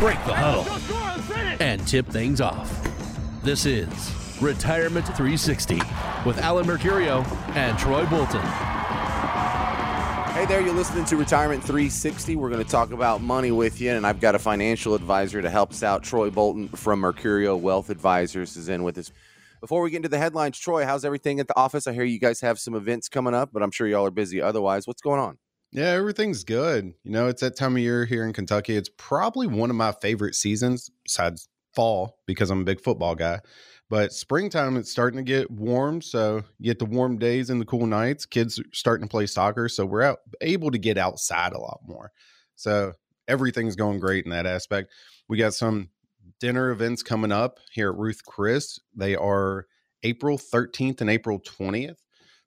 break the huddle, and tip things off. This is Retirement 360 with Alan Mercurio and Troy Bolton. Hey there, you're listening to Retirement 360. We're going to talk about money with you, and I've got a financial advisor to help us out. Troy Bolton from Mercurio Wealth Advisors is in with us. Before we get into the headlines, Troy, how's everything at the office? I hear you guys have some events coming up, but I'm sure y'all are busy otherwise. What's going on? Yeah, everything's good. You know, it's that time of year here in Kentucky. It's probably one of my favorite seasons besides fall because I'm a big football guy. But springtime, it's starting to get warm. So you get the warm days and the cool nights. Kids are starting to play soccer. So we're out, able to get outside a lot more. So everything's going great in that aspect. We got some dinner events coming up here at Ruth Chris. They are April 13th and April 20th.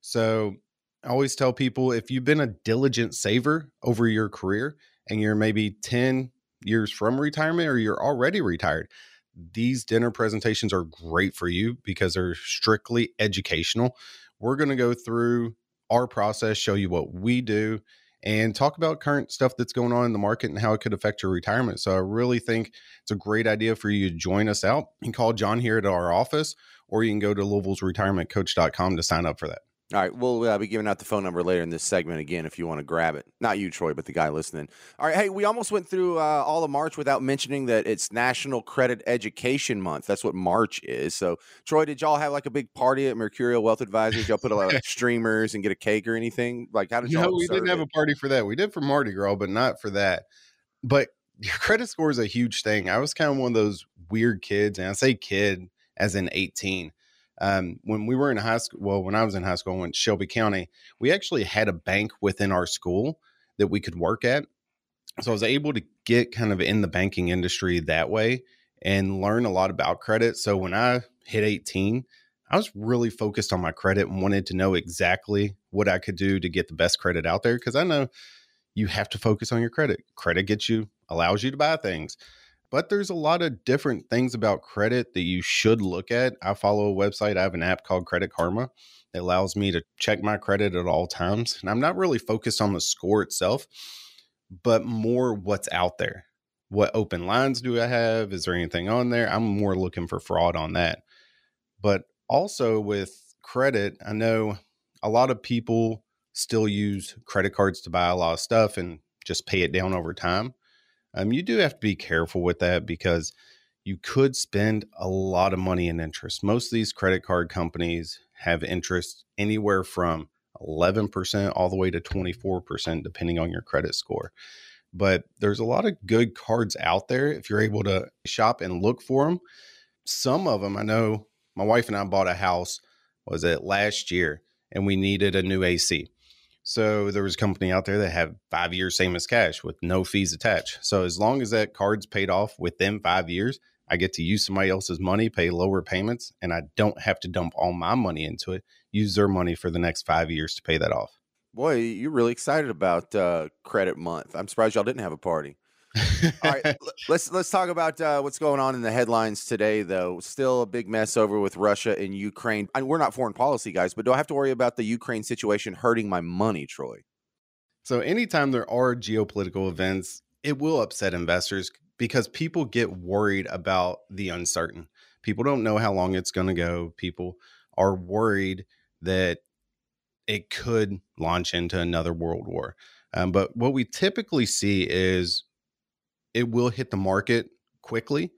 So I always tell people if you've been a diligent saver over your career and you're maybe 10 years from retirement or you're already retired, these dinner presentations are great for you because they're strictly educational. We're going to go through our process, show you what we do, and talk about current stuff that's going on in the market and how it could affect your retirement. So I really think it's a great idea for you to join us out. and call John here at our office, or you can go to Louisville's retirementcoach.com to sign up for that. All right, we'll uh, be giving out the phone number later in this segment again if you want to grab it. Not you, Troy, but the guy listening. All right, hey, we almost went through uh, all of March without mentioning that it's National Credit Education Month. That's what March is. So, Troy, did y'all have like a big party at Mercurio Wealth Advisors? Y'all put a lot of streamers and get a cake or anything? Like, how did y'all? No, we didn't have a party for that. We did for Mardi Gras, but not for that. But your credit score is a huge thing. I was kind of one of those weird kids, and I say kid as in 18 um, when we were in high school, well, when I was in high school, in Shelby County, we actually had a bank within our school that we could work at. So I was able to get kind of in the banking industry that way and learn a lot about credit. So when I hit 18, I was really focused on my credit and wanted to know exactly what I could do to get the best credit out there because I know you have to focus on your credit. Credit gets you, allows you to buy things but there's a lot of different things about credit that you should look at. I follow a website, I have an app called Credit Karma that allows me to check my credit at all times. And I'm not really focused on the score itself, but more what's out there. What open lines do I have? Is there anything on there? I'm more looking for fraud on that. But also with credit, I know a lot of people still use credit cards to buy a lot of stuff and just pay it down over time. Um, you do have to be careful with that because you could spend a lot of money in interest. Most of these credit card companies have interest anywhere from 11% all the way to 24%, depending on your credit score. But there's a lot of good cards out there if you're able to shop and look for them. Some of them, I know my wife and I bought a house, was it last year, and we needed a new AC. So there was a company out there that had five years same as cash with no fees attached. So as long as that card's paid off within five years, I get to use somebody else's money, pay lower payments, and I don't have to dump all my money into it. Use their money for the next five years to pay that off. Boy, you're really excited about uh, credit month. I'm surprised y'all didn't have a party. All right, let's let's talk about uh, what's going on in the headlines today. Though, still a big mess over with Russia and Ukraine. I we're not foreign policy guys, but do I have to worry about the Ukraine situation hurting my money, Troy? So, anytime there are geopolitical events, it will upset investors because people get worried about the uncertain. People don't know how long it's going to go. People are worried that it could launch into another world war. Um, but what we typically see is it will hit the market quickly,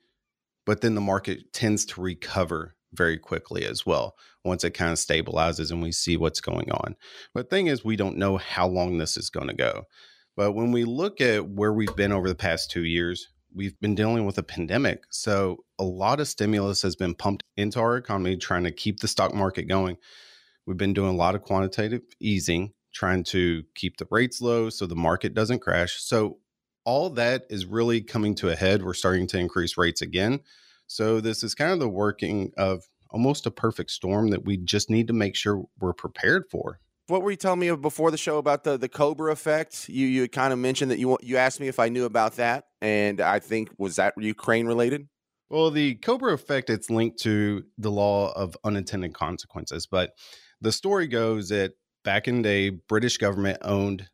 but then the market tends to recover very quickly as well once it kind of stabilizes and we see what's going on. But the thing is, we don't know how long this is going to go. But when we look at where we've been over the past two years, we've been dealing with a pandemic. So a lot of stimulus has been pumped into our economy, trying to keep the stock market going. We've been doing a lot of quantitative easing, trying to keep the rates low so the market doesn't crash. So all that is really coming to a head. We're starting to increase rates again. So this is kind of the working of almost a perfect storm that we just need to make sure we're prepared for. What were you telling me before the show about the the Cobra effect? You you kind of mentioned that you you asked me if I knew about that, and I think was that Ukraine related. Well, the Cobra effect it's linked to the law of unintended consequences, but the story goes that back in the day, British government owned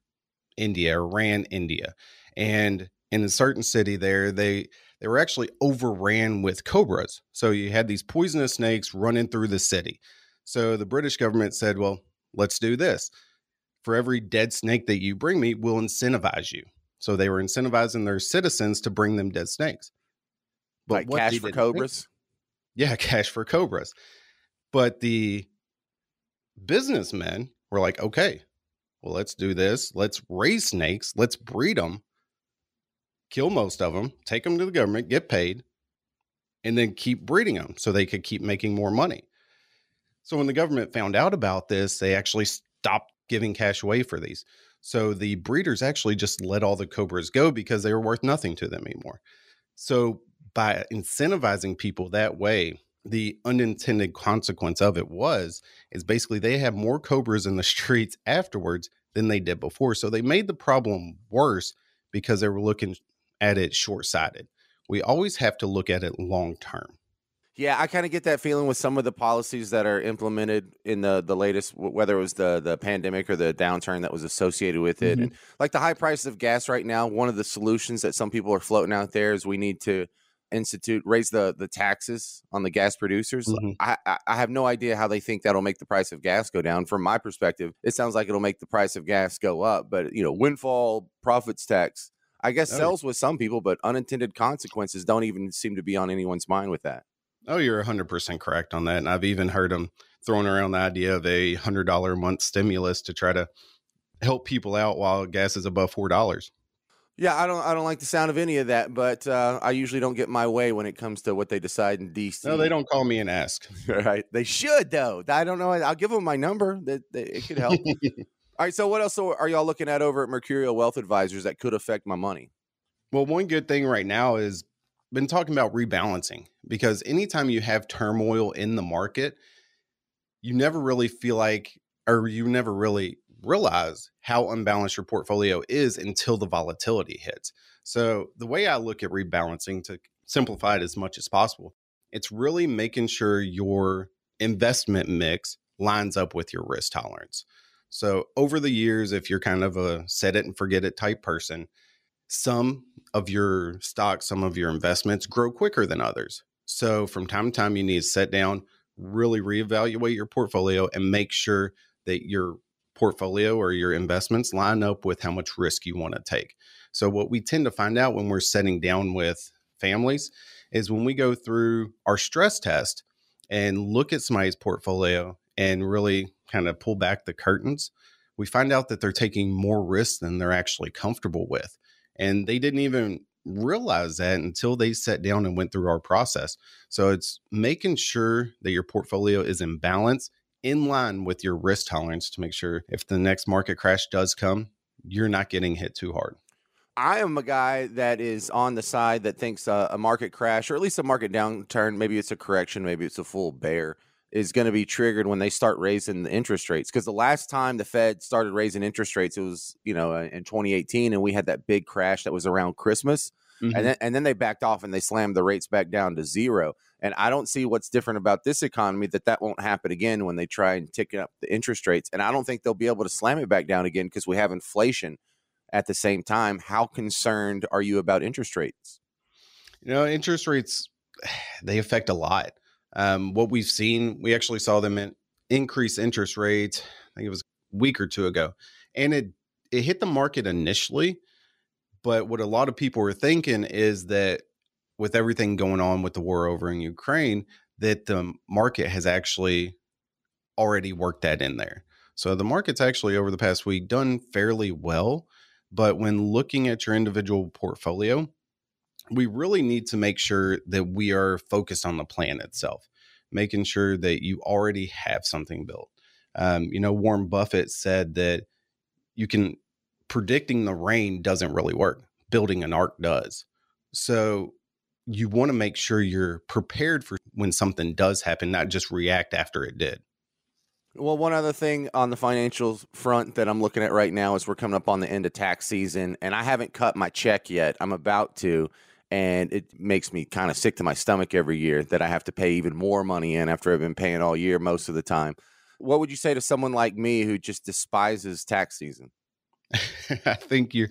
India or ran India, and in a certain city there, they they were actually overran with cobras. So you had these poisonous snakes running through the city. So the British government said, "Well, let's do this. For every dead snake that you bring me, we'll incentivize you." So they were incentivizing their citizens to bring them dead snakes. But like cash for cobras? Yeah, cash for cobras. But the businessmen were like, okay, well, let's do this. Let's raise snakes. Let's breed them, kill most of them, take them to the government, get paid, and then keep breeding them so they could keep making more money. So when the government found out about this, they actually stopped giving cash away for these. So the breeders actually just let all the cobras go because they were worth nothing to them anymore. So by incentivizing people that way, the unintended consequence of it was is basically they have more cobras in the streets afterwards than they did before. So they made the problem worse because they were looking at it short-sighted. We always have to look at it long term. Yeah, I kind of get that feeling with some of the policies that are implemented in the the latest, whether it was the the pandemic or the downturn that was associated with it, mm-hmm. and like the high prices of gas right now. One of the solutions that some people are floating out there is we need to institute raise the the taxes on the gas producers. Mm-hmm. I, I have no idea how they think that'll make the price of gas go down. From my perspective, it sounds like it'll make the price of gas go up. But you know, windfall profits tax, I guess, oh. sells with some people, but unintended consequences don't even seem to be on anyone's mind with that. Oh, you're 100% correct on that. And I've even heard them throwing around the idea of a $100 a month stimulus to try to help people out while gas is above $4. Yeah, I don't I don't like the sound of any of that, but uh, I usually don't get my way when it comes to what they decide in DC. No, they don't call me and ask. right? They should though. I don't know. I'll give them my number. That, that it could help. All right. So what else are y'all looking at over at Mercurio Wealth Advisors that could affect my money? Well, one good thing right now is been talking about rebalancing because anytime you have turmoil in the market, you never really feel like or you never really realize how unbalanced your portfolio is until the volatility hits. So, the way I look at rebalancing to simplify it as much as possible, it's really making sure your investment mix lines up with your risk tolerance. So, over the years, if you're kind of a set it and forget it type person, some of your stocks, some of your investments grow quicker than others. So, from time to time, you need to sit down, really reevaluate your portfolio, and make sure that you're portfolio or your investments line up with how much risk you want to take. So, what we tend to find out when we're sitting down with families is when we go through our stress test and look at somebody's portfolio and really kind of pull back the curtains, we find out that they're taking more risk than they're actually comfortable with. And they didn't even realize that until they sat down and went through our process. So it's making sure that your portfolio is in balance in line with your risk tolerance to make sure if the next market crash does come, you're not getting hit too hard. I am a guy that is on the side that thinks uh, a market crash or at least a market downturn, maybe it's a correction, maybe it's a full bear, is going to be triggered when they start raising the interest rates. Because the last time the Fed started raising interest rates, it was you know in 2018, and we had that big crash that was around Christmas. Mm-hmm. And then and then they backed off and they slammed the rates back down to zero. And I don't see what's different about this economy that that won't happen again when they try and tick up the interest rates. And I don't think they'll be able to slam it back down again because we have inflation at the same time. How concerned are you about interest rates? You know, interest rates they affect a lot. Um, what we've seen, we actually saw them in increase interest rates. I think it was a week or two ago, and it it hit the market initially but what a lot of people are thinking is that with everything going on with the war over in Ukraine, that the market has actually already worked that in there. So the market's actually over the past week done fairly well. But when looking at your individual portfolio, we really need to make sure that we are focused on the plan itself, making sure that you already have something built. Um, you know, Warren Buffett said that you can predicting the rain doesn't really work. Building an ark does. So you want to make sure you're prepared for when something does happen, not just react after it did. Well, one other thing on the financials front that I'm looking at right now is we're coming up on the end of tax season, and I haven't cut my check yet. I'm about to, and it makes me kind of sick to my stomach every year that I have to pay even more money in after I've been paying all year most of the time. What would you say to someone like me who just despises tax season? I think you're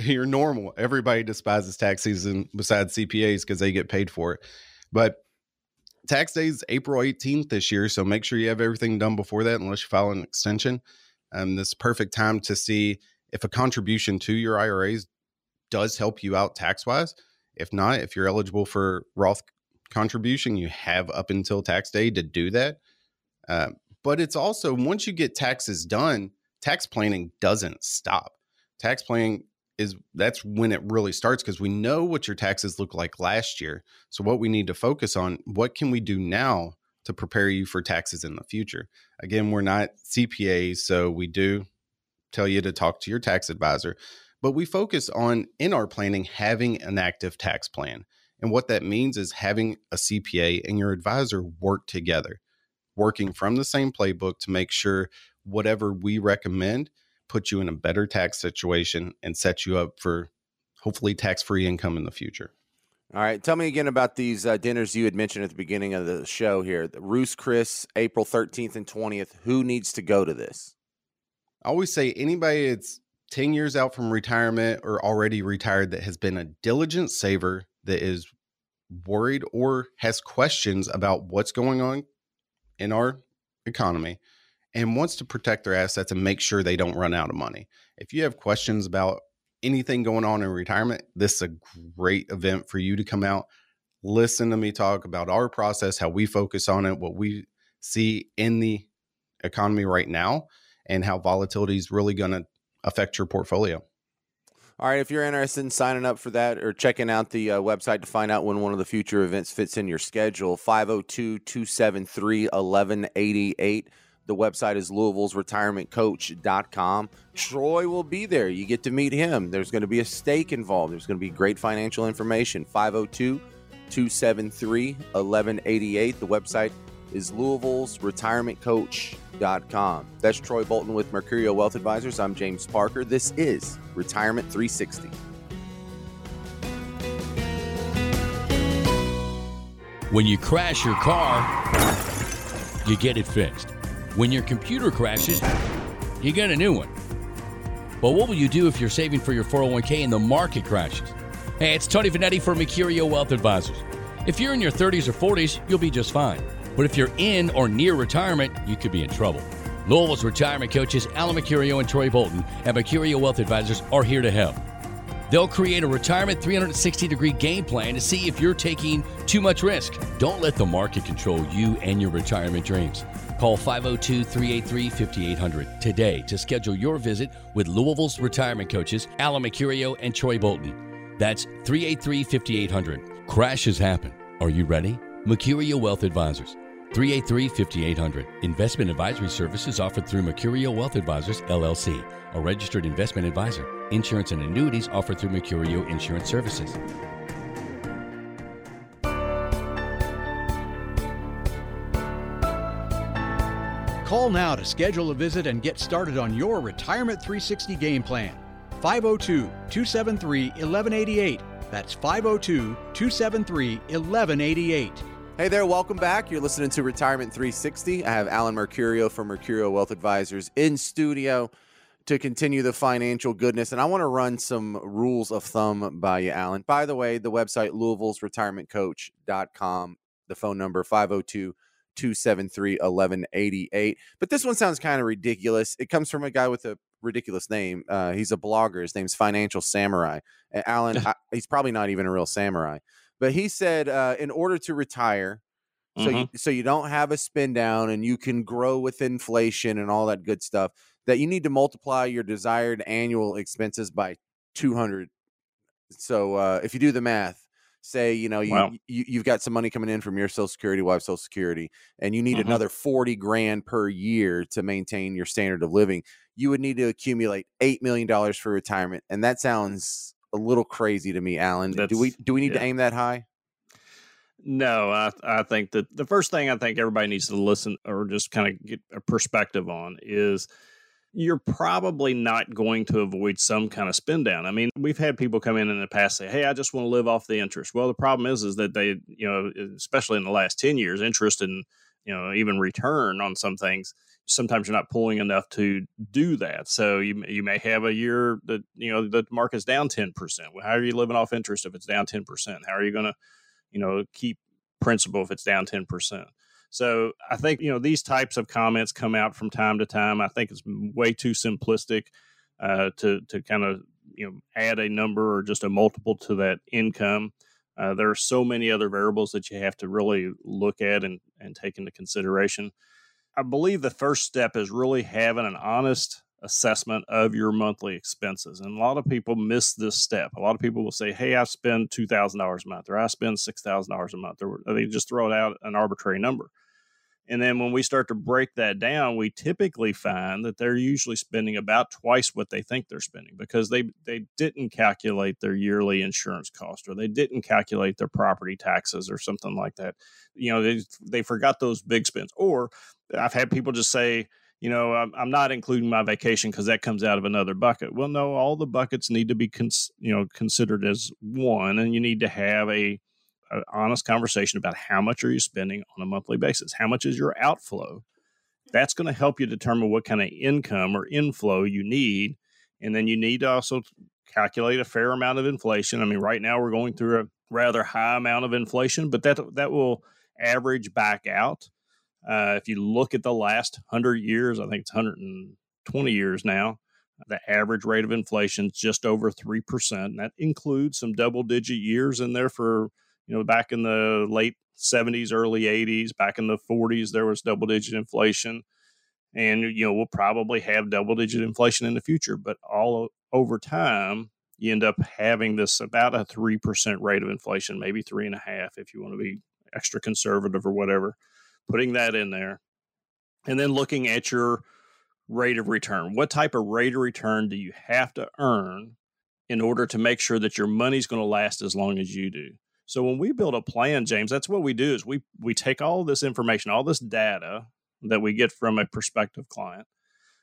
you're normal. Everybody despises tax season besides CPAs because they get paid for it. But tax day is April 18th this year, so make sure you have everything done before that, unless you file an extension. Um, this perfect time to see if a contribution to your IRAs does help you out tax wise. If not, if you're eligible for Roth contribution, you have up until tax day to do that. Uh, but it's also once you get taxes done, tax planning doesn't stop. Tax planning is that's when it really starts because we know what your taxes look like last year. So what we need to focus on, what can we do now to prepare you for taxes in the future? Again, we're not CPAs, so we do tell you to talk to your tax advisor, but we focus on in our planning having an active tax plan. And what that means is having a CPA and your advisor work together, working from the same playbook to make sure whatever we recommend put you in a better tax situation and set you up for hopefully tax free income in the future. All right. Tell me again about these uh, dinners you had mentioned at the beginning of the show here. The Ruth's Chris, April 13th and 20th. Who needs to go to this? I always say anybody that's 10 years out from retirement or already retired that has been a diligent saver that is worried or has questions about what's going on in our economy and wants to protect their assets and make sure they don't run out of money. If you have questions about anything going on in retirement, this is a great event for you to come out, listen to me talk about our process, how we focus on it, what we see in the economy right now, and how volatility is really going to affect your portfolio. All right, if you're interested in signing up for that or checking out the uh, website to find out when one of the future events fits in your schedule, 502 273 1188. The website is Louisville's retirementcoach.com. Troy will be there. You get to meet him. There's going to be a steak involved. There's going to be great financial information. 502 273 1188. The website is Louisville's retirementcoach.com. That's Troy Bolton with Mercurio Wealth Advisors. I'm James Parker. This is Retirement 360. When you crash your car, you get it fixed. When your computer crashes, you get a new one. But what will you do if you're saving for your 401k and the market crashes? Hey, it's Tony Vanetti for Mercurio Wealth Advisors. If you're in your 30s or 40s, you'll be just fine. But if you're in or near retirement, you could be in trouble. Louisville's retirement coaches Alan Mercurio and Troy Bolton at Mercurio Wealth Advisors are here to help. They'll create a retirement 360 degree game plan to see if you're taking too much risk. Don't let the market control you and your retirement dreams. Call 502 383 5800 today to schedule your visit with Louisville's retirement coaches, Alan Mercurio and Troy Bolton. That's 383 5800. Crashes happen. Are you ready? Mercurio Wealth Advisors. 383 5800. Investment advisory services offered through Mercurio Wealth Advisors, LLC, a registered investment advisor. Insurance and annuities offered through Mercurio Insurance Services. Call now to schedule a visit and get started on your Retirement 360 game plan. 502 273 1188. That's 502 273 1188. Hey there, welcome back. You're listening to Retirement 360. I have Alan Mercurio from Mercurio Wealth Advisors in studio to continue the financial goodness. And I want to run some rules of thumb by you, Alan. By the way, the website Louisville's retirementcoach.com, the phone number 502 273 1188. But this one sounds kind of ridiculous. It comes from a guy with a ridiculous name. Uh, he's a blogger. His name's Financial Samurai. And Alan, I, he's probably not even a real samurai. But he said, uh, in order to retire, so Mm-hmm. you, so you don't have a spin down and you can grow with inflation and all that good stuff, that you need to multiply your desired annual expenses by 200. So uh, if you do the math, say you know you, Wow. you you've got some money coming in from your social security wife's social security and you need Mhm. another 40 grand per year to maintain your standard of living you would need to accumulate 8 million dollars for retirement and that sounds a little crazy to me alan do we do we need to aim that high No, I, I think that the first thing I think everybody needs to listen or just kind of get a perspective on is you're probably not going to avoid some kind of spin down. I mean, we've had people come in in the past say, "Hey, I just want to live off the interest." Well, the problem is, is that they, you know, especially in the last ten years, interest and you know even return on some things. Sometimes you're not pulling enough to do that. So you you may have a year that you know the market's down ten percent. How are you living off interest if it's down ten percent? How are you going to, you know, keep principal if it's down ten percent? So I think you know these types of comments come out from time to time. I think it's way too simplistic uh, to to kind of you know add a number or just a multiple to that income. Uh, there are so many other variables that you have to really look at and, and take into consideration. I believe the first step is really having an honest assessment of your monthly expenses. And a lot of people miss this step. A lot of people will say, Hey, I spend $2,000 a month, or I spend $6,000 a month, or they just throw out an arbitrary number. And then when we start to break that down, we typically find that they're usually spending about twice what they think they're spending because they they didn't calculate their yearly insurance cost or they didn't calculate their property taxes or something like that. You know, they they forgot those big spends. Or I've had people just say, you know, I'm, I'm not including my vacation because that comes out of another bucket. Well, no, all the buckets need to be cons- you know considered as one, and you need to have a an honest conversation about how much are you spending on a monthly basis? How much is your outflow? That's going to help you determine what kind of income or inflow you need and then you need to also calculate a fair amount of inflation. I mean right now we're going through a rather high amount of inflation but that that will average back out uh, if you look at the last 100 years i think it's 120 years now the average rate of inflation is just over 3% and that includes some double digit years in there for you know, back in the late 70s, early 80s, back in the 40s, there was double digit inflation. And, you know, we'll probably have double digit inflation in the future. But all over time, you end up having this about a 3% rate of inflation, maybe three and a half if you want to be extra conservative or whatever. Putting that in there. And then looking at your rate of return. What type of rate of return do you have to earn in order to make sure that your money's going to last as long as you do? So when we build a plan, James, that's what we do is we we take all this information, all this data that we get from a prospective client,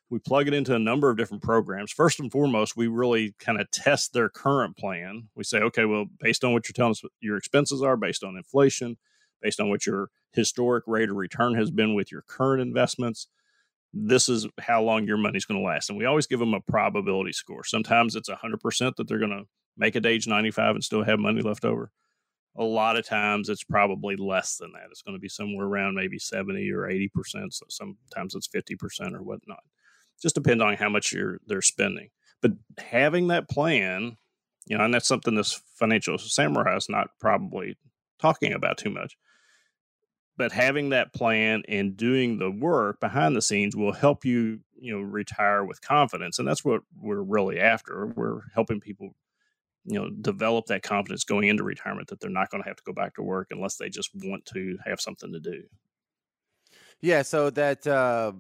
we plug it into a number of different programs. First and foremost, we really kind of test their current plan. We say, okay, well, based on what you're telling us your expenses are, based on inflation, based on what your historic rate of return has been with your current investments, this is how long your money's going to last. And we always give them a probability score. Sometimes it's 100% that they're going to make it to age 95 and still have money left over a lot of times it's probably less than that. It's going to be somewhere around maybe 70 or 80%. So sometimes it's 50% or whatnot. Just depends on how much you're they're spending. But having that plan, you know, and that's something this financial samurai is not probably talking about too much. But having that plan and doing the work behind the scenes will help you, you know, retire with confidence. And that's what we're really after. We're helping people you know develop that confidence going into retirement that they're not going to have to go back to work unless they just want to have something to do yeah so that uh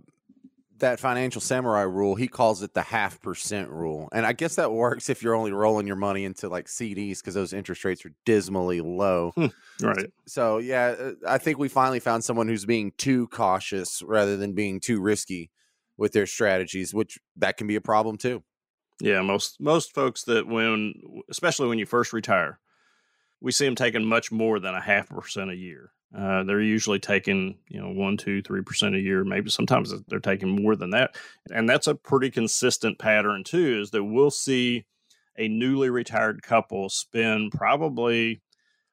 that financial samurai rule he calls it the half percent rule. And i guess that works if you're only rolling your money into like cds because those interest rates are dismally low. Hmm, right. So, so yeah uh, i think we finally found someone who's being too cautious rather than being too risky with their strategies which that can be a problem too. Yeah, most most folks that when especially when you first retire, we see them taking much more than a half percent a year. Uh, they're usually taking you know one, two, three percent a year. Maybe sometimes they're taking more than that, and that's a pretty consistent pattern too. Is that we'll see a newly retired couple spend probably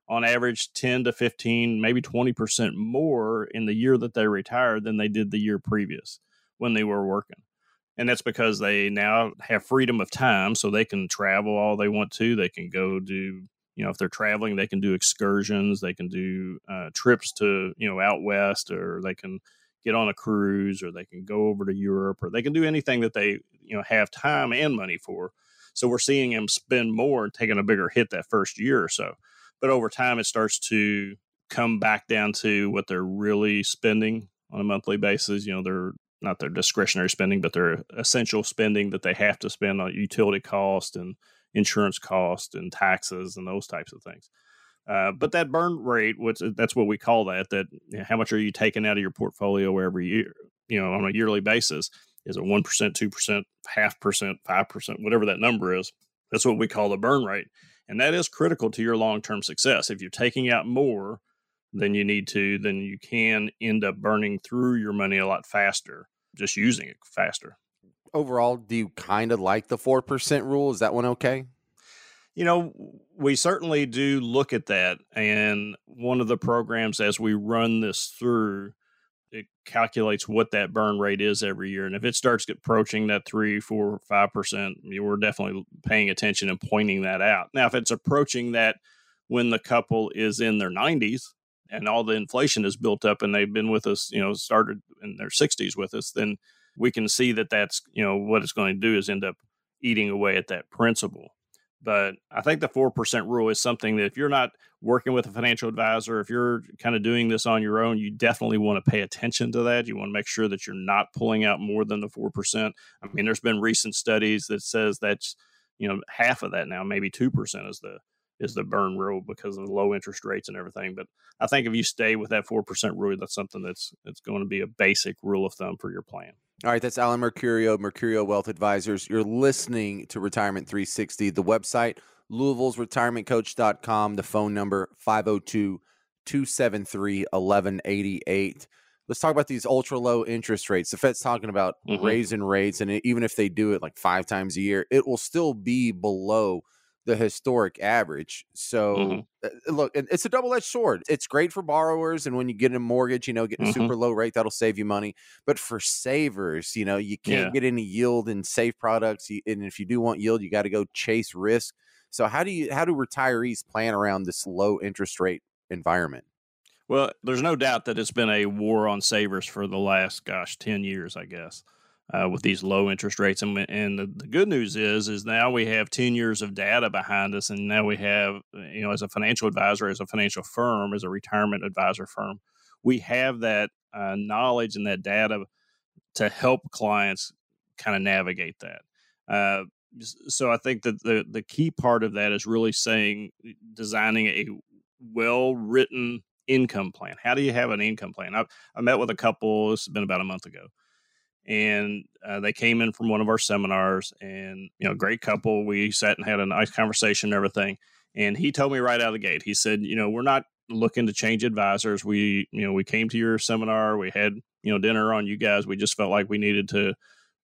on average 10 to 15 maybe 20% more in the year that they retired than they did the year previous when they were working and that's because they now have freedom of time so they can travel all they want to they can go do you know if they're traveling they can do excursions they can do uh, trips to you know out west or they can get on a cruise or they can go over to europe or they can do anything that they you know have time and money for. So we're seeing them spend more and taking a bigger hit that first year or so. But over time it starts to come back down to what they're really spending on a monthly basis. You know they're not their discretionary spending, but their essential spending that they have to spend on utility cost and insurance cost and taxes and those types of things. Uh, but that burn rate, what's that's what we call that. That you know, how much are you taking out of your portfolio every year? You know, on a yearly basis, is it one percent, two percent, half percent, five percent, whatever that number is? That's what we call the burn rate, and that is critical to your long term success. If you're taking out more than you need to, then you can end up burning through your money a lot faster, just using it faster. Overall, do you kind of like the 4% rule? Is that one okay? You know, we certainly do look at that. And one of the programs, as we run this through, it calculates what that burn rate is every year. And if it starts approaching that three, four, five percent, we're definitely paying attention and pointing that out. Now, if it's approaching that when the couple is in their 90s and all the inflation is built up and they've been with us, you know, started in their 60s with us, then we can see that that's, you know, what it's going to do is end up eating away at that principal. But I think the 4% rule is something that if you're not working with a financial advisor, if you're kind of doing this on your own, you definitely want to pay attention to that. You want to make sure that you're not pulling out more than the 4%. I mean, there's been recent studies that says that's, you know, half of that now, maybe 2% is the is the burn rule because of the low interest rates and everything. But I think if you stay with that 4% rule, that's something that's it's going to be a basic rule of thumb for your plan. All right, that's Alan Mercurio, Mercurio Wealth Advisors. You're listening to Retirement 360. The website, Louisville's retirementcoach.com. The phone number, 502 273 1188. Let's talk about these ultra low interest rates. The Fed's talking about mm-hmm. raising rates, and even if they do it like five times a year, it will still be below the historic average. So, mm-hmm. Uh, look, it's a double edged sword. It's great for borrowers. And when you get a mortgage, you know, getting mm-hmm. a super low rate, that'll save you money. But for savers, you know, you can't yeah. get any yield in safe products. And if you do want yield, you got to go chase risk. So, how do you, how do retirees plan around this low interest rate environment? Well, there's no doubt that it's been a war on savers for the last, gosh, 10 years, I guess uh, with these low interest rates. And, and the, the, good news is, is now we have 10 years of data behind us. And now we have, you know, as a financial advisor, as a financial firm, as a retirement advisor firm, we have that uh, knowledge and that data to help clients kind of navigate that. Uh, so I think that the, the key part of that is really saying, designing a well written income plan. How do you have an income plan? I, I met with a couple, has been about a month ago and uh, they came in from one of our seminars and you know great couple we sat and had a nice conversation and everything and he told me right out of the gate he said you know we're not looking to change advisors we you know we came to your seminar we had you know dinner on you guys we just felt like we needed to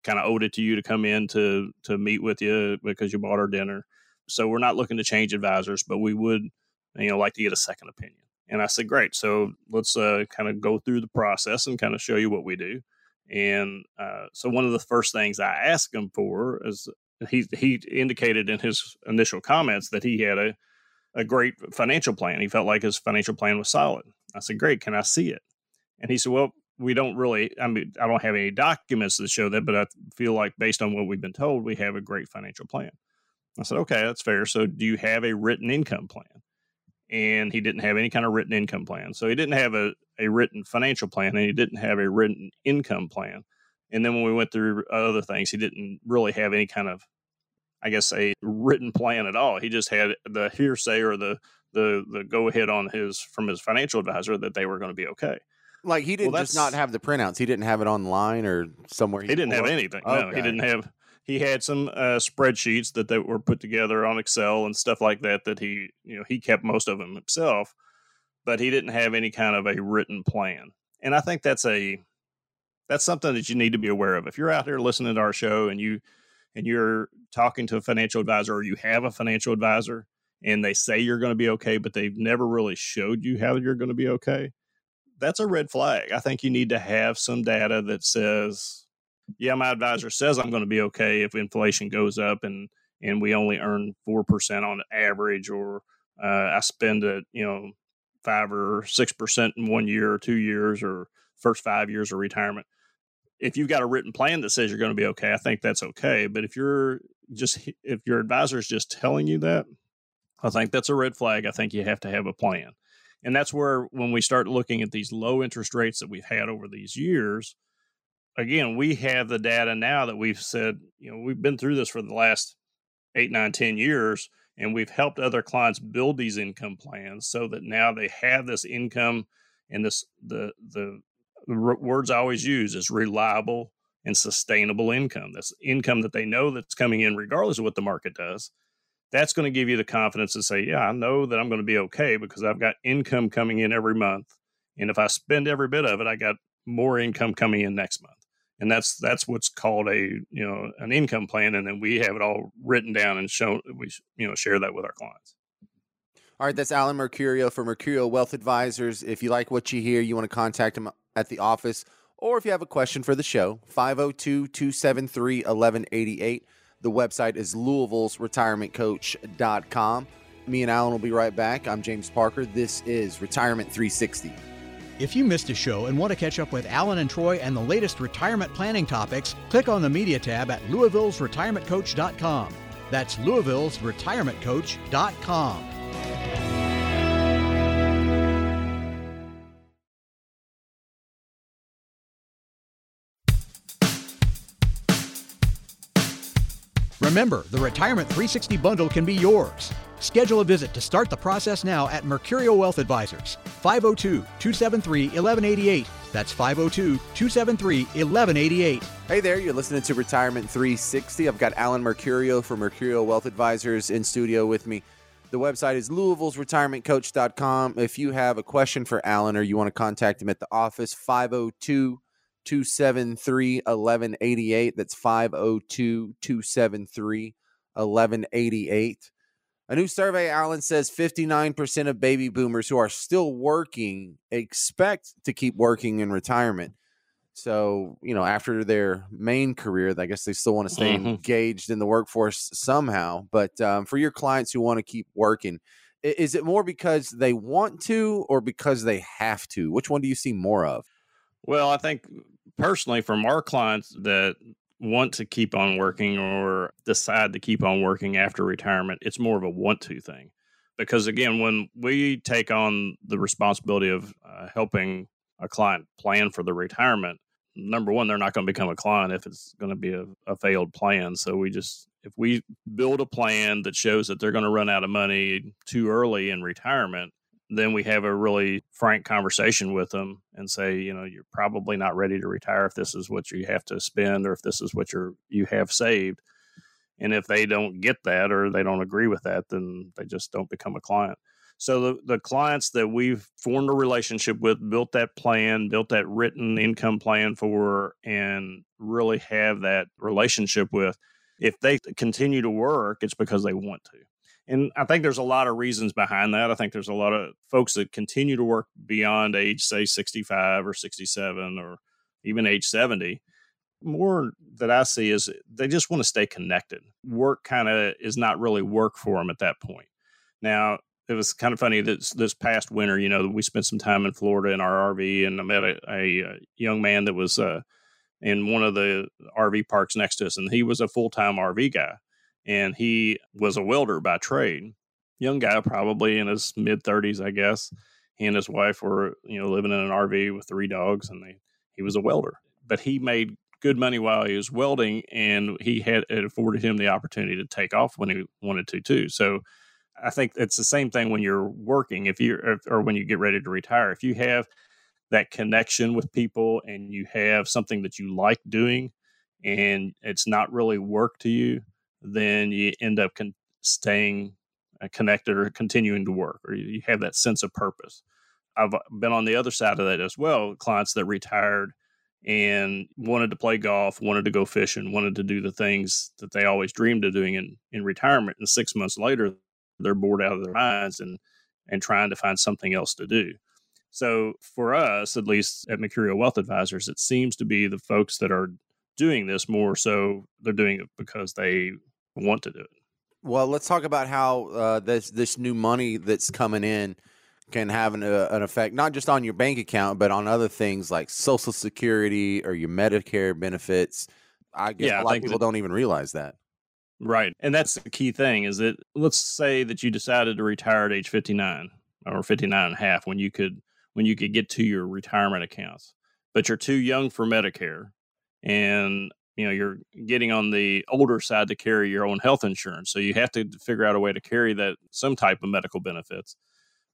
kind of owed it to you to come in to to meet with you because you bought our dinner. So we're not looking to change advisors but we would you know like to get a second opinion. And i said great so let's uh, kind of go through the process and kind of show you what we do and uh, so one of the first things I asked him for is he he indicated in his initial comments that he had a a great financial plan. He felt like his financial plan was solid. I said, "Great, can I see it?" And he said, "Well, we don't really. I mean, I don't have any documents that show that, but I feel like based on what we've been told, we have a great financial plan." I said, "Okay, that's fair. So, do you have a written income plan?" And he didn't have any kind of written income plan. So he didn't have a a written financial plan and he didn't have a written income plan. And then when we went through other things, he didn't really have any kind of, I guess, a written plan at all. He just had the hearsay or the the the go ahead on his from his financial advisor that they were going to be okay. Like he didn't well, just not have the printouts. He didn't have it online or somewhere. He, he didn't have anything. Okay. No, he didn't have. He had some uh, spreadsheets that they were put together on Excel and stuff like that. That he, you know, he kept most of them himself but he didn't have any kind of a written plan. And I think that's a that's something that you need to be aware of. If you're out there listening to our show and you and you're talking to a financial advisor or you have a financial advisor and they say you're going to be okay, but they've never really showed you how you're going to be okay, that's a red flag. I think you need to have some data that says, yeah, my advisor says I'm going to be okay if inflation goes up and and we only earn 4% on average or uh, I spend it, you know, five or six percent in one year or two years or first five years of retirement. If you've got a written plan that says you're going to be okay, I think that's okay. But if you're just if your advisor is just telling you that, I think that's a red flag. I think you have to have a plan. And that's where when we start looking at these low interest rates that we've had over these years, again, we have the data now that we've said, you know, we've been through this for the last eight, nine, ten years And we've helped other clients build these income plans so that now they have this income and this the the, the words I always use is reliable and sustainable income. That's income that they know that's coming in regardless of what the market does. That's going to give you the confidence to say, yeah, I know that I'm going to be okay because I've got income coming in every month. And if I spend every bit of it, I got more income coming in next month and that's that's what's called a you know an income plan and then we have it all written down and shown we you know share that with our clients. All right that's alan mercurio for mercurio wealth advisors. If you like what you hear you want to contact him at the office or if you have a question for the show 502-273-1188 the website is louisville's retirementcoach.com me and alan will be right back. I'm james parker. This is retirement 360 if you missed a show and want to catch up with Alan and Troy and the latest retirement planning topics, click on the media tab at Louisville's retirementcoach.com. That's Louisville's retirementcoach.com. Remember, the Retirement 360 bundle can be yours. Schedule a visit to start the process now at Mercurio Wealth Advisors, 502 273 1188. That's 502 273 1188. Hey there, you're listening to Retirement 360. I've got Alan Mercurio from Mercurio Wealth Advisors in studio with me. The website is Louisville's retirementcoach.com. If you have a question for Alan or you want to contact him at the office, 502 273 1188. That's 502 273 1188. A new survey, Alan says 59% of baby boomers who are still working expect to keep working in retirement. So, you know, after their main career, I guess they still want to stay mm-hmm. engaged in the workforce somehow. But um, for your clients who want to keep working, is it more because they want to or because they have to? Which one do you see more of? Well, I think personally, from our clients that want to keep on working or decide to keep on working after retirement. It's more of a want to thing. Because again, when we take on the responsibility of uh, helping a client plan for the retirement, number one, they're not going to become a client if it's going to be a, a failed plan. So we just, if we build a plan that shows that they're going to run out of money too early in retirement, then we have a really frank conversation with them and say, you know, you're probably not ready to retire if this is what you have to spend or if this is what you're you have saved. And if they don't get that or they don't agree with that, then they just don't become a client. So the, the clients that we've formed a relationship with, built that plan, built that written income plan for, and really have that relationship with, if they continue to work, it's because they want to. And I think there's a lot of reasons behind that. I think there's a lot of folks that continue to work beyond age, say, 65 or 67 or even age 70. More that I see is they just want to stay connected. Work kind of is not really work for them at that point. Now, it was kind of funny that this past winter, you know, we spent some time in Florida in our RV, and I met a, a, a young man that was uh, in one of the RV parks next to us, and he was a full time RV guy and he was a welder by trade. Young guy, probably in his mid 30s, I guess. He and his wife were, you know, living in an RV with three dogs, and they, he was a welder. But he made good money while he was welding, and he had it afforded him the opportunity to take off when he wanted to too. So I think it's the same thing when you're working, if you or when you get ready to retire. If you have that connection with people and you have something that you like doing, and it's not really work to you, then you end up con- staying uh, connected or continuing to work, or you have that sense of purpose. I've uh, been on the other side of that as well. Clients that retired and wanted to play golf, wanted to go fishing, wanted to do the things that they always dreamed of doing in, in retirement. And six months later, they're bored out of their minds and and trying to find something else to do. So for us, at least at Mercurio Wealth Advisors, it seems to be the folks that are doing this more so they're doing it because they want to do it. Well, let's talk about how uh, this this new money that's coming in can have an, uh, an effect not just on your bank account, but on other things like Social Security or your Medicare benefits. I guess yeah, a lot of people that, don't even realize that. Right, and that's the key thing is that let's say that you decided to retire at age fifty nine or 59 and a half when you could when you could get to your retirement accounts, but you're too young for Medicare and you know you're getting on the older side to carry your own health insurance so you have to figure out a way to carry that some type of medical benefits.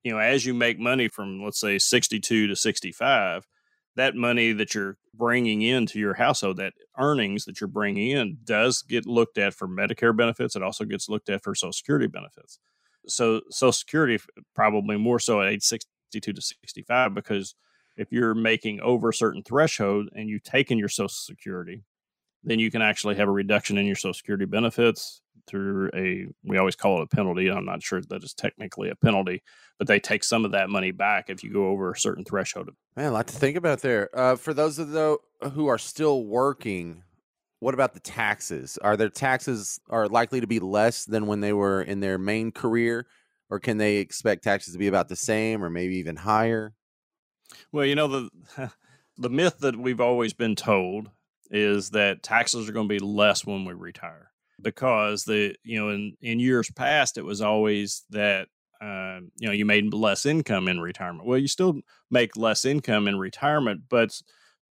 You know as you make money from let's say 62 to 65 that money that you're bringing into your household that earnings that you're bringing in does get looked at for medicare benefits it also gets looked at for social security benefits. So social security probably more so at age 62 to 65 because if you're making over a certain threshold and you've taken your social security then you can actually have a reduction in your social security benefits through a we always call it a penalty i'm not sure that is technically a penalty but they take some of that money back if you go over a certain threshold. Man a lot to think about there. Uh, for those of those who are still working what about the taxes? Are their taxes are likely to be less than when they were in their main career or can they expect taxes to be about the same or maybe even higher? Well you know the the myth that we've always been told is that taxes are going to be less when we retire because the you know in in years past it was always that uh, you know you made less income in retirement. Well you still make less income in retirement but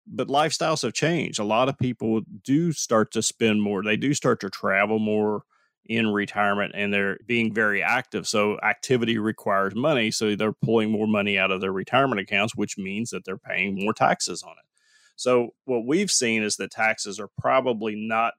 but lifestyles have changed. A lot of people do start to spend more. They do start to travel more in retirement and they're being very active. So activity requires money so they're pulling more money out of their retirement accounts which means that they're paying more taxes on it so what we've seen is that taxes are probably not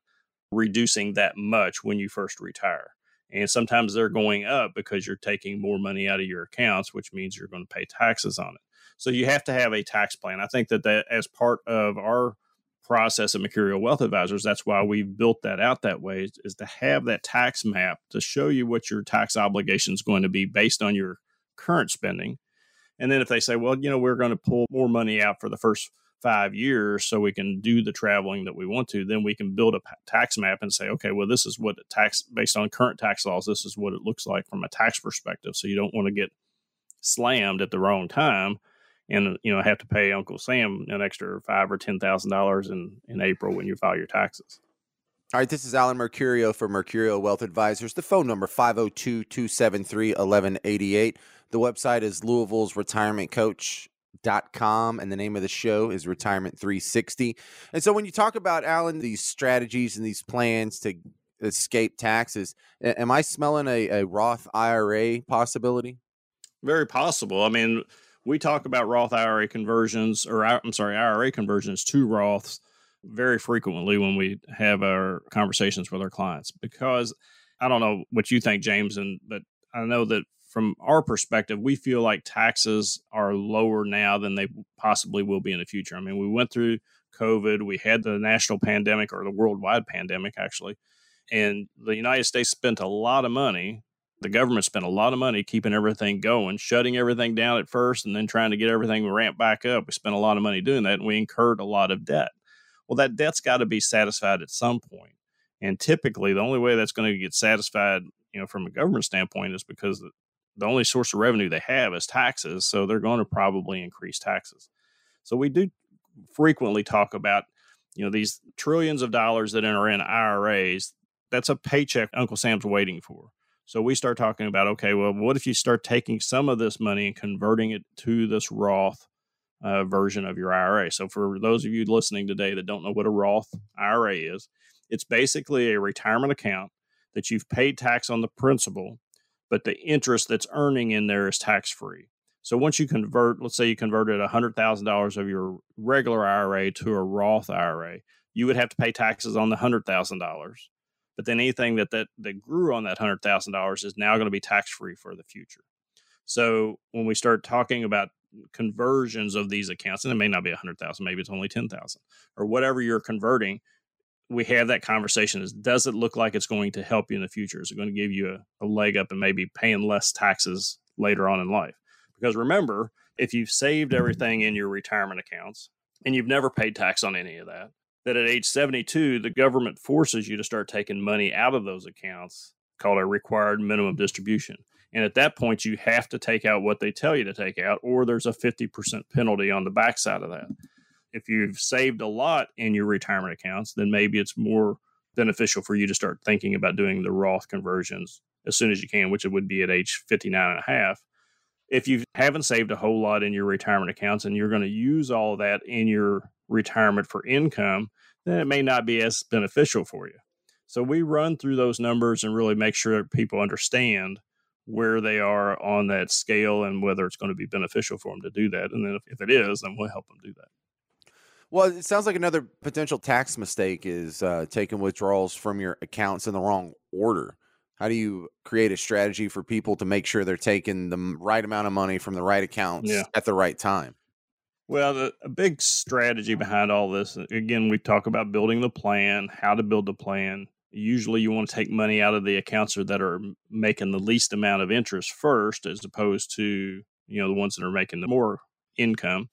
reducing that much when you first retire. And sometimes they're going up because you're taking more money out of your accounts, which means you're going to pay taxes on it. So you have to have a tax plan. I think that, that as part of our process of Mercurio Wealth Advisors, that's why we've built that out that way, is, is to have that tax map to show you what your tax obligation is going to be based on your current spending. And then if they say, well, you know, we're going to pull more money out for the first five years so we can do the traveling that we want to, then we can build a tax map and say, okay, well, this is what tax based on current tax laws, this is what it looks like from a tax perspective. So you don't want to get slammed at the wrong time and you know have to pay Uncle Sam an extra five or ten thousand dollars in in April when you file your taxes. All right, this is Alan Mercurio for Mercurio Wealth Advisors. The phone number 502-273-1188. The website is Louisville's Retirement Coach dot com and the name of the show is retirement 360 and so when you talk about alan these strategies and these plans to escape taxes am i smelling a, a roth ira possibility? Very possible. I mean we talk about roth ira conversions or i'm sorry ira conversions to roths very frequently when we have our conversations with our clients because i don't know what you think james and but i know that from our perspective, we feel like taxes are lower now than they possibly will be in the future. I mean, we went through COVID, we had the national pandemic or the worldwide pandemic, actually, and the United States spent a lot of money. The government spent a lot of money keeping everything going, shutting everything down at first, and then trying to get everything ramped back up. We spent a lot of money doing that, and we incurred a lot of debt. Well, that debt's got to be satisfied at some point. And typically, the only way that's going to get satisfied, you know, from a government standpoint, is because the only source of revenue they have is taxes. So they're going to probably increase taxes. So we do frequently talk about, you know, these trillions of dollars that are in IRAs. That's a paycheck Uncle Sam's waiting for. So we start talking about, okay, well, what if you start taking some of this money and converting it to this Roth uh, version of your IRA? So for those of you listening today that don't know what a Roth IRA is, it's basically a retirement account that you've paid tax on the principal but the interest that's earning in there is tax free. So once you convert, let's say you converted $100,000 of your regular IRA to a Roth IRA, you would have to pay taxes on the $100,000. But then anything that, that, that grew on that $100,000 is now going to be tax free for the future. So when we start talking about conversions of these accounts, and it may not be 100,000, maybe it's only 10,000 or whatever you're converting, we have that conversation is does it look like it's going to help you in the future? Is it going to give you a, a leg up and maybe paying less taxes later on in life? Because remember, if you've saved everything in your retirement accounts and you've never paid tax on any of that, that at age 72, the government forces you to start taking money out of those accounts called a required minimum distribution. And at that point, you have to take out what they tell you to take out, or there's a 50% penalty on the backside of that if you've saved a lot in your retirement accounts, then maybe it's more beneficial for you to start thinking about doing the Roth conversions as soon as you can, which it would be at age 59 and a half. If you haven't saved a whole lot in your retirement accounts and you're going to use all that in your retirement for income, then it may not be as beneficial for you. So we run through those numbers and really make sure people understand where they are on that scale and whether it's going to be beneficial for them to do that. And then if, if it is, then we'll help them do that. Well, it sounds like another potential tax mistake is uh, taking withdrawals from your accounts in the wrong order. How do you create a strategy for people to make sure they're taking the right amount of money from the right accounts Yeah. at the right time? Well, the, a big strategy behind all this, again, we talk about building the plan, how to build the plan. Usually, you want to take money out of the accounts that are making the least amount of interest first, as opposed to you know the ones that are making the more income.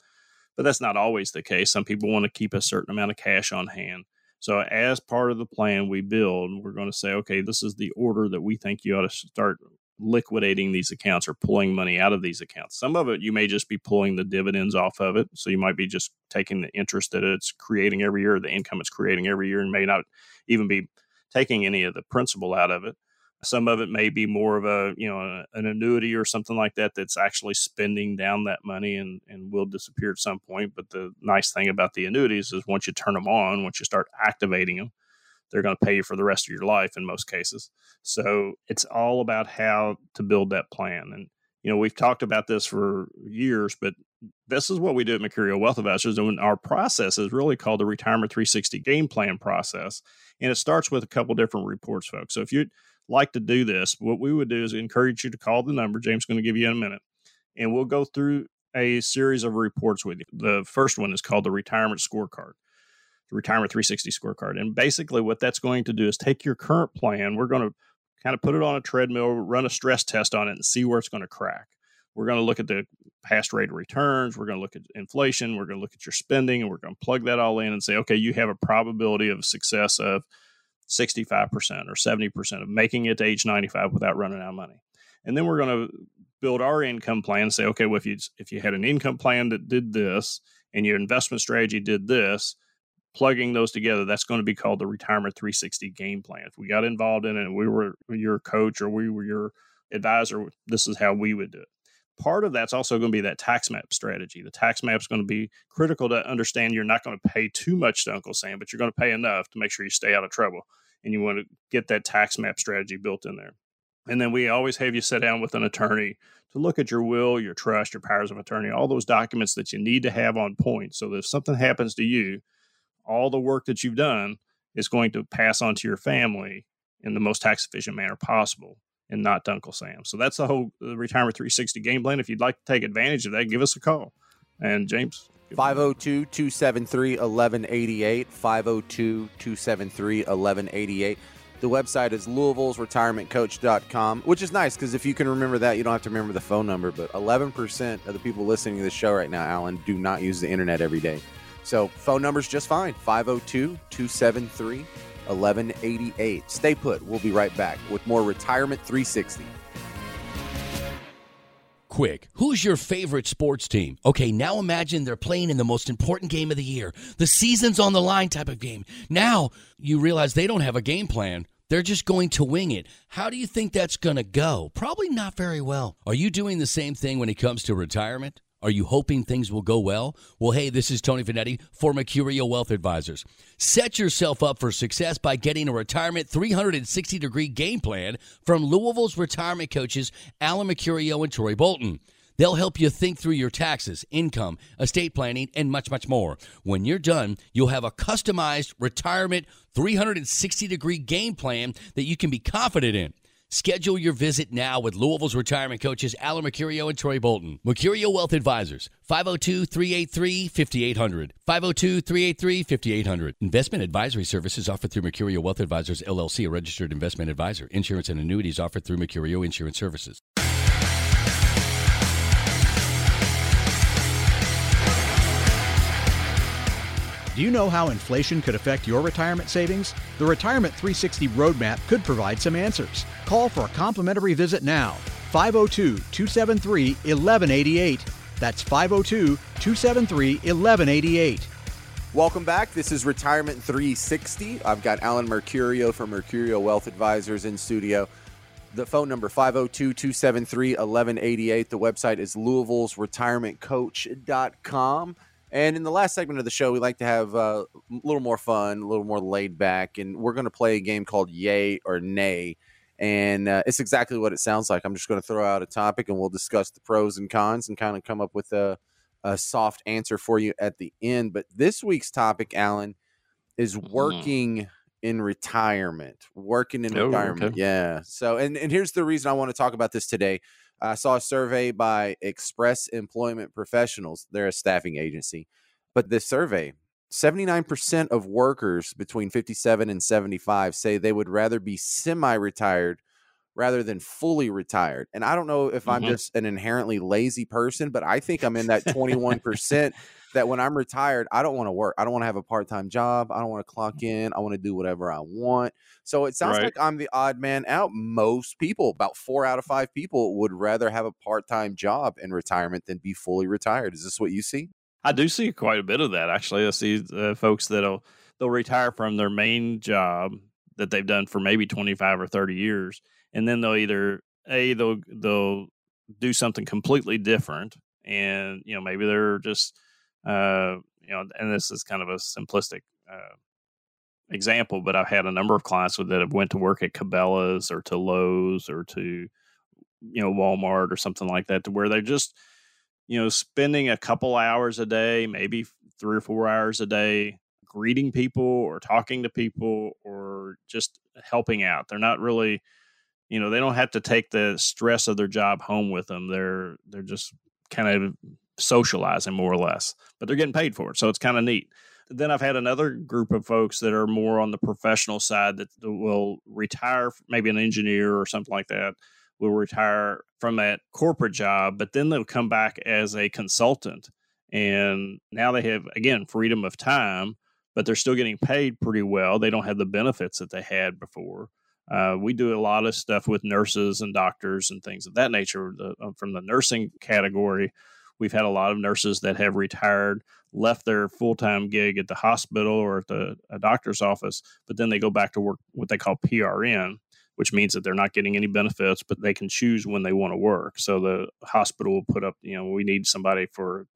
But that's not always the case. Some people want to keep a certain amount of cash on hand. So, as part of the plan we build, we're going to say, okay, this is the order that we think you ought to start liquidating these accounts or pulling money out of these accounts. Some of it you may just be pulling the dividends off of it. So you might be just taking the interest that it's creating every year, the income it's creating every year, and may not even be taking any of the principal out of it. Some of it may be more of a, you know, an annuity or something like that that's actually spending down that money and, and will disappear at some point. But the nice thing about the annuities is once you turn them on, once you start activating them, they're going to pay you for the rest of your life in most cases. So it's all about how to build that plan. And, you know, we've talked about this for years, but this is what we do at Mercurio Wealth Advisors. And our process is really called the Retirement 360 Game Plan process. And it starts with a couple different reports, folks. So if you'd like to do this, what we would do is encourage you to call the number James is going to give you in a minute. And we'll go through a series of reports with you. The first one is called the Retirement Scorecard the Retirement 360 scorecard. And basically, what that's going to do is take your current plan. We're going to kind of put it on a treadmill, run a stress test on it, and see where it's going to crack. We're going to look at the past rate of returns. We're going to look at inflation. We're going to look at your spending, and we're going to plug that all in and say, okay, you have a probability of success of 65% or 70% of making it to age 95 without running out of money. And then we're going to build our income plan and say, okay, well, if you if you had an income plan that did this and your investment strategy did this, plugging those together, that's going to be called the Retirement 360 Game Plan. If we got involved in it and we were your coach or we were your advisor, this is how we would do it. Part of that's also going to be that tax map strategy. The tax map is going to be critical to understand you're not going to pay too much to Uncle Sam, but you're going to pay enough to make sure you stay out of trouble. And you want to get that tax map strategy built in there. And then we always have you sit down with an attorney to look at your will, your trust, your powers of attorney, all those documents that you need to have on point so that if something happens to you, all the work that you've done is going to pass on to your family in the most tax efficient manner possible and not to Uncle Sam. So that's the whole retirement 360 game plan. If you'd like to take advantage of that, give us a call. And James, 502 273 1188. 502 273 1188. The website is Louisville's retirementcoach.com, which is nice because if you can remember that, you don't have to remember the phone number. But 11% of the people listening to the show right now, Alan, do not use the internet every day. So phone number's just fine 502 273 1188. Stay put. We'll be right back with more Retirement 360. Quick, who's your favorite sports team? Okay, now imagine they're playing in the most important game of the year, the season's on the line type of game. Now you realize they don't have a game plan. They're just going to wing it. How do you think that's going to go? Probably not very well. Are you doing the same thing when it comes to retirement? Are you hoping things will go well? Well, hey, this is Tony Finetti for Mercurio Wealth Advisors. Set yourself up for success by getting a retirement 360 degree game plan from Louisville's retirement coaches, Alan Mercurio and Troy Bolton. They'll help you think through your taxes, income, estate planning, and much, much more. When you're done, you'll have a customized retirement 360 degree game plan that you can be confident in. Schedule your visit now with Louisville's retirement coaches Alan Mercurio and Troy Bolton. Mercurio Wealth Advisors, 502 383 5800. 502 383 5800. Investment advisory services offered through Mercurio Wealth Advisors, LLC, a registered investment advisor. Insurance and annuities offered through Mercurio Insurance Services. Do you know how inflation could affect your retirement savings? The Retirement 360 Roadmap could provide some answers. Call for a complimentary visit now. 502 273 1188. That's 502 273 1188. Welcome back. This is Retirement 360. I've got Alan Mercurio from Mercurio Wealth Advisors in studio. The phone number 502 273 1188. The website is Louisville's retirementcoach.com. And in the last segment of the show, we like to have uh, a little more fun, a little more laid back, and we're going to play a game called Yay or Nay. And uh, it's exactly what it sounds like. I'm just going to throw out a topic and we'll discuss the pros and cons and kind of come up with a, a soft answer for you at the end. But this week's topic, Alan, is Mm-hmm. working in retirement. Working in Oh, retirement. okay. Yeah. So, and, and here's the reason I want to talk about this today. I saw a survey by Express Employment Professionals. They're a staffing agency. But this survey, 79% of workers between 57 and 75 say they would rather be semi retired rather than fully retired. And I don't know if I'm Mhm. just an inherently lazy person, but I think I'm in that 21% that when I'm retired, I don't want to work. I don't want to have a part time job. I don't want to clock in. I want to do whatever I want. So it sounds Right. like I'm the odd man out. Most people, about four out of five people, would rather have a part time job in retirement than be fully retired. Is this what you see? I do see quite a bit of that actually. I see uh, folks that'll they'll retire from their main job that they've done for maybe 25 or 30 years and then they'll either a they'll they'll do something completely different and you know maybe they're just uh you know and this is kind of a simplistic uh example but I've had a number of clients that have went to work at Cabela's or to Lowe's or to you know Walmart or something like that to where they're just you know spending a couple hours a day maybe three or four hours a day greeting people or talking to people or just helping out. They're not really you know they don't have to take the stress of their job home with them they're they're just kind of socializing more or less but they're getting paid for it so it's kind of neat then i've had another group of folks that are more on the professional side that will retire maybe an engineer or something like that will retire from that corporate job, but then they'll come back as a consultant. And now they have, again, freedom of time, but they're still getting paid pretty well. They don't have the benefits that they had before. Uh, we do a lot of stuff with nurses and doctors and things of that nature. The, uh, from the nursing category, we've had a lot of nurses that have retired, left their full time gig at the hospital or at the a doctor's office, but then they go back to work what they call PRN, which means that they're not getting any benefits, but they can choose when they want to work. So the hospital will put up, you know, we need somebody for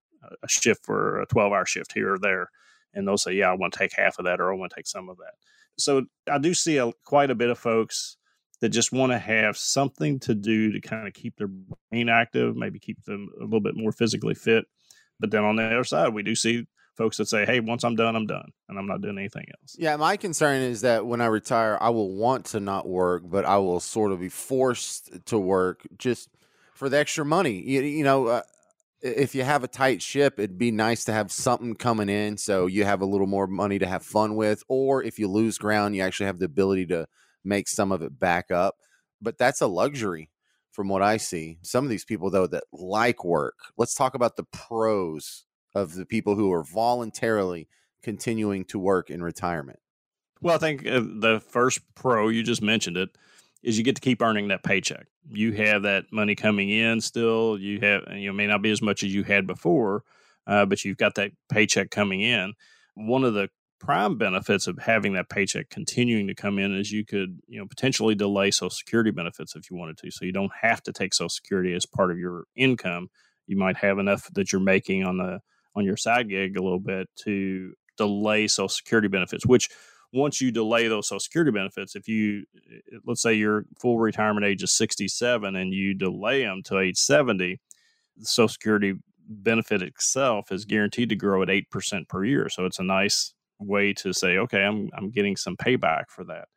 a shift for a 12 hour shift here or there. And they'll say, yeah, I want to take half of that or I want to take some of that. So I do see a, quite a bit of folks that just want to have something to do to kind of keep their brain active, maybe keep them a little bit more physically fit. But then on the other side, we do see folks that say, hey, once I'm done, I'm done and I'm not doing anything else. Yeah, my concern is that when I retire, I will want to not work, but I will sort of be forced to work just for the extra money. You, you know, uh, if you have a tight ship, it'd be nice to have something coming in so you have a little more money to have fun with. Or if you lose ground, you actually have the ability to make some of it back up. But that's a luxury from what I see. Some of these people, though, that like work, let's talk about the pros of the people who are voluntarily continuing to work in retirement. Well, I think uh, the first pro, you just mentioned it, is you get to keep earning that paycheck. You have that money coming in still. You have, you know, may not be as much as you had before, uh, but you've got that paycheck coming in. One of the prime benefits of having that paycheck continuing to come in is you could, you know, potentially delay Social Security benefits if you wanted to. So you don't have to take Social Security as part of your income. You might have enough that you're making on the on your side gig a little bit to delay Social Security benefits, which once you delay those Social Security benefits, if you, eh, let's say your full retirement age is 67 and you delay them to age 70, the Social Security benefit itself is guaranteed to grow at 8% per year. So it's a nice way to say, okay, I'm, I'm getting some payback for that.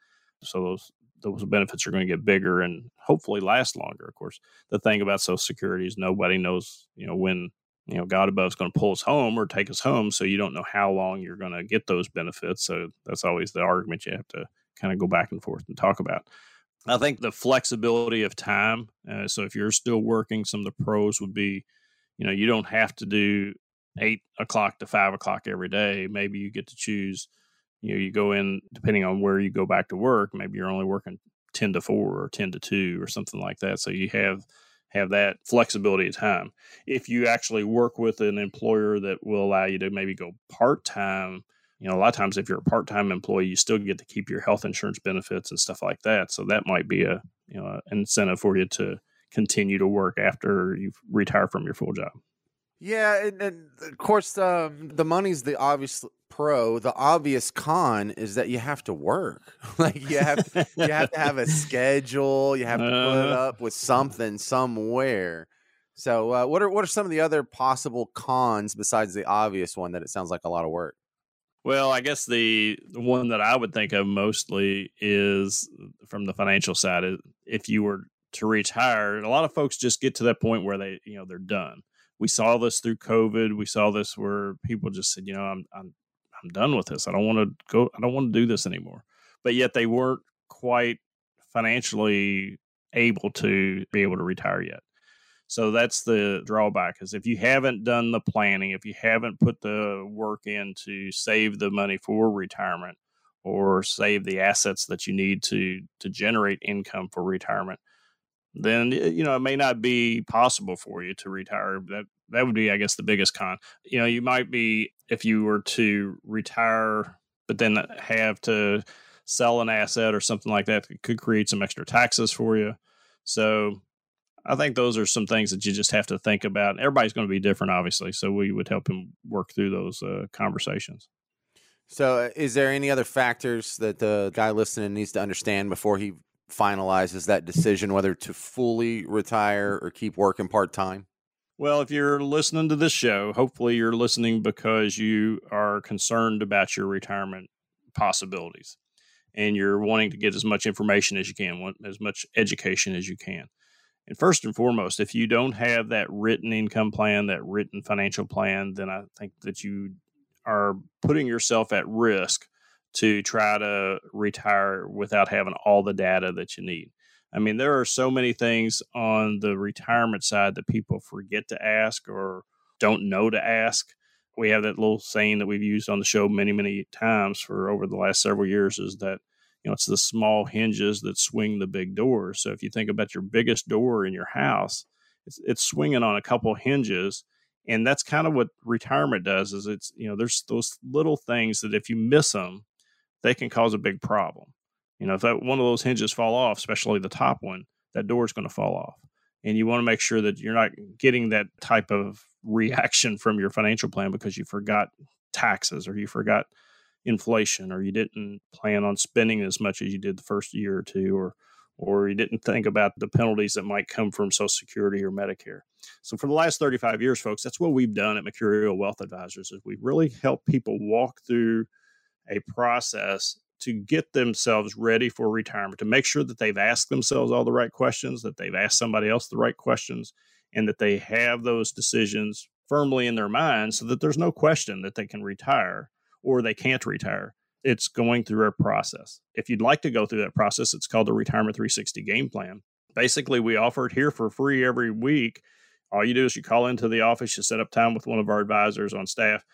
So those, those benefits are going to get bigger and hopefully last longer. Of course, the thing about Social Security is nobody knows, you know, when you know god above is going to pull us home or take us home so you don't know how long you're going to get those benefits so that's always the argument you have to kind of go back and forth and talk about. I think the flexibility of time uh, so if you're still working some of the pros would be you know you don't have to do eight o'clock to five o'clock every day. Maybe you get to choose you know you go in depending on where you go back to work maybe you're only working 10 to 4 or 10 to 2 or something like that so you have have that flexibility of time. If you actually work with an employer that will allow you to maybe go part time, you know, a lot of times if you're a part time employee, you still get to keep your health insurance benefits and stuff like that. So that might be a you know an incentive for you to continue to work after you retire from your full job. Yeah, and, and of course, um, the money's the obvious pro. The obvious con is that you have to work. like you have to, you have to have a schedule. You have to put Uh. up with something somewhere. So, uh, what are what are some of the other possible cons besides the obvious one that it sounds like a lot of work? Well, I guess the, the one that I would think of mostly is from the financial side. If you were to retire, a lot of folks just get to that point where they, you know, they're done. We saw this through COVID. We saw this where people just said, you know, I'm I'm I'm done with this. I don't want to go. I don't want to do this anymore. But yet they weren't quite financially able to be able to retire yet. So that's the drawback is if you haven't done the planning, if you haven't put the work in to save the money for retirement or save the assets that you need to to generate income for retirement, then you know it may not be possible for you to retire. That that would be, I guess, the biggest con. You know, you might be if you were to retire, but then have to sell an asset or something like that, it could create some extra taxes for you. So I think those are some things that you just have to think about. Everybody's going to be different, obviously. So we would help him work through those uh, conversations. So, uh, is there any other factors that the guy listening needs to understand before he finalizes that decision whether to fully retire or keep working part time? Well, if you're listening to this show, hopefully you're listening because you are concerned about your retirement possibilities and you're wanting to get as much information as you can, as much education as you can. And first and foremost, if you don't have that written income plan, that written financial plan, then I think that you are putting yourself at risk to try to retire without having all the data that you need. I mean, there are so many things on the retirement side that people forget to ask or don't know to ask. We have that little saying that we've used on the show many, many times for over the last several years is that, you know, it's the small hinges that swing the big doors. So if you think about your biggest door in your house, it's, it's swinging on a couple hinges. And that's kind of what retirement does is it's, you know, there's those little things that if you miss them, they can cause a big problem. You know, if that one of those hinges fall off, especially the top one, that door is going to fall off. And you want to make sure that you're not getting that type of reaction from your financial plan because you forgot taxes or you forgot inflation or you didn't plan on spending as much as you did the first year or two or or you didn't think about the penalties that might come from Social Security or Medicare. So for the last 35 years, folks, that's what we've done at Mercurio Wealth Advisors is we really help people walk through a process to get themselves ready for retirement, to make sure that they've asked themselves all the right questions, that they've asked somebody else the right questions, and that they have those decisions firmly in their mind so that there's no question that they can retire or they can't retire. It's going through a process. If you'd like to go through that process, it's called the Retirement 360 Game Plan. Basically, we offer it here for free every week. All you do is you call into the office, you set up time with one of our advisors on staff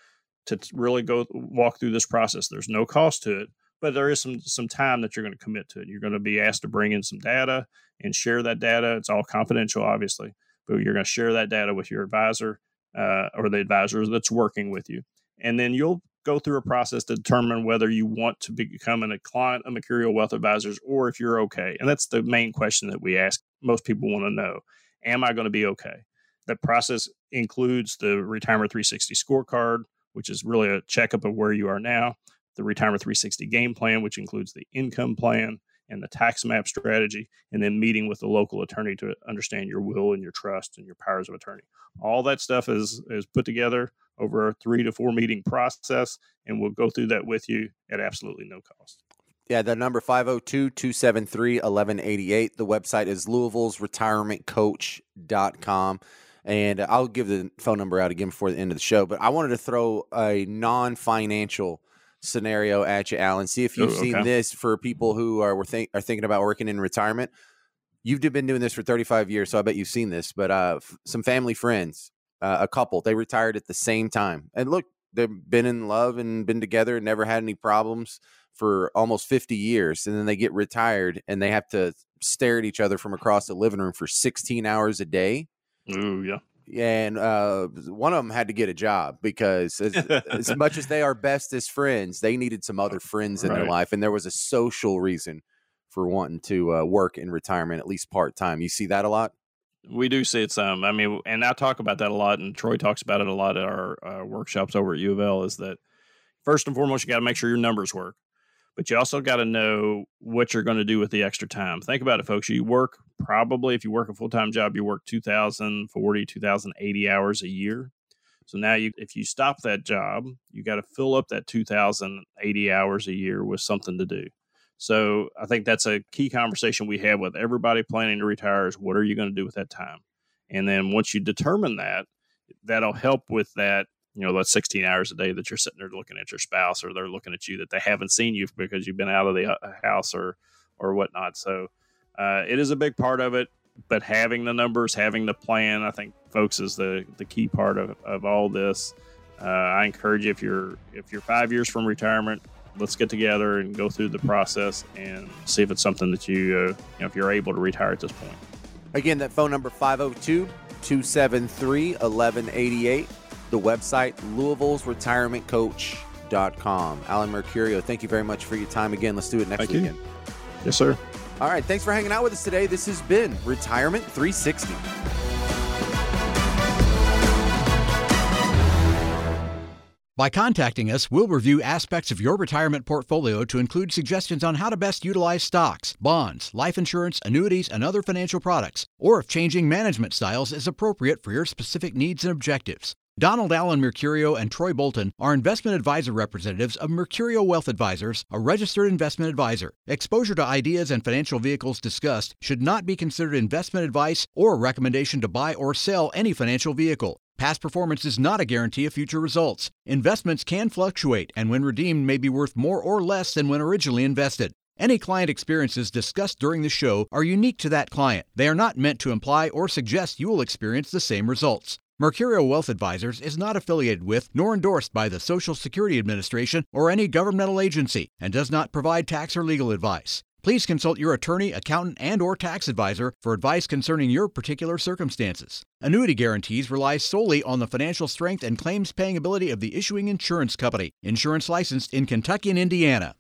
to really go walk through this process. There's no cost to it, but there is some some time that you're going to commit to it. You're going to be asked to bring in some data and share that data. It's all confidential, obviously, but you're going to share that data with your advisor uh, or the advisor that's working with you, and then you'll go through a process to determine whether you want to become a client of Mercurio Wealth Advisors or if you're okay. And that's the main question that we ask. Most people want to know: Am I going to be okay? That process includes the Retirement 360 scorecard which is really a checkup of where you are now, the Retirement 360 game plan, which includes the income plan and the tax map strategy, and then meeting with the local attorney to understand your will and your trust and your powers of attorney. All that stuff is is put together over a three to four meeting process, and we'll go through that with you at absolutely no cost. Yeah, the number 502 273 1188. The website is Louisville's retirementcoach.com. And I'll give the phone number out again before the end of the show. But I wanted to throw a non financial scenario at you, Alan. See if you've Ooh, seen this for people who are were think, are thinking about working in retirement. You've been doing this for 35 years, so I bet you've seen this. But uh, f- some family friends, uh, a couple, they retired at the same time. And look, they've been in love and been together, and never had any problems for almost 50 years. And then they get retired and they have to stare at each other from across the living room for 16 hours a day Ooh, yeah. And uh, one of them had to get a job because as, as much as they are best as friends, they needed some other friends in their life, and there was a social reason for wanting to uh, work in retirement at least part time. You see that a lot. We do see it some. I mean, and I talk about that a lot, and Troy talks about it a lot at our uh, workshops over at U of L. Is that first and foremost, you got to make sure your numbers work, but you also got to know what you're going to do with the extra time. Think about it, folks. You work probably, if you work a full time job, you work 2,040, 2,080 hours a year. So now you, if you stop that job, you got to fill up that 2,080 hours a year with something to do. So I think that's a key conversation we have with everybody planning to retire is what are you going to do with that time? And then once you determine that, that'll help with that, you know, that's 16 hours a day that you're sitting there looking at your spouse or they're looking at you that they haven't seen you because you've been out of the uh, house or, or whatnot. So uh, it is a big part of it, but having the numbers, having the plan, I think folks is the, the key part of, of all this. Uh, I encourage you if you're, if you're five years from retirement, let's get together and go through the process and see if it's something that you, uh, you know, if you're able to retire at this point. Again, that phone number 502 273 1188. The website, Louisville's Retirement Coach.com. Alan Mercurio, thank you very much for your time again. Let's do it next Thank you. Yes, sir. All right. Thanks for hanging out with us today. This has been Retirement 360. By contacting us, we'll review aspects of your retirement portfolio to include suggestions on how to best utilize stocks, bonds, life insurance, annuities, and other financial products, or if changing management styles is appropriate for your specific needs and objectives. Donald Allen Mercurio and Troy Bolton are investment advisor representatives of Mercurio Wealth Advisors, a registered investment advisor. Exposure to ideas and financial vehicles discussed should not be considered investment advice or a recommendation to buy or sell any financial vehicle. Past performance is not a guarantee of future results. Investments can fluctuate and when redeemed may be worth more or less than when originally invested. Any client experiences discussed during the show are unique to that client. They are not meant to imply or suggest you will experience the same results. Mercurio Wealth Advisors is not affiliated with nor endorsed by the Social Security Administration or any governmental agency and does not provide tax or legal advice. Please consult your attorney, accountant, and or tax advisor for advice concerning your particular circumstances. Annuity guarantees rely solely on the financial strength and claims paying ability of the issuing insurance company. Insurance licensed in Kentucky and Indiana.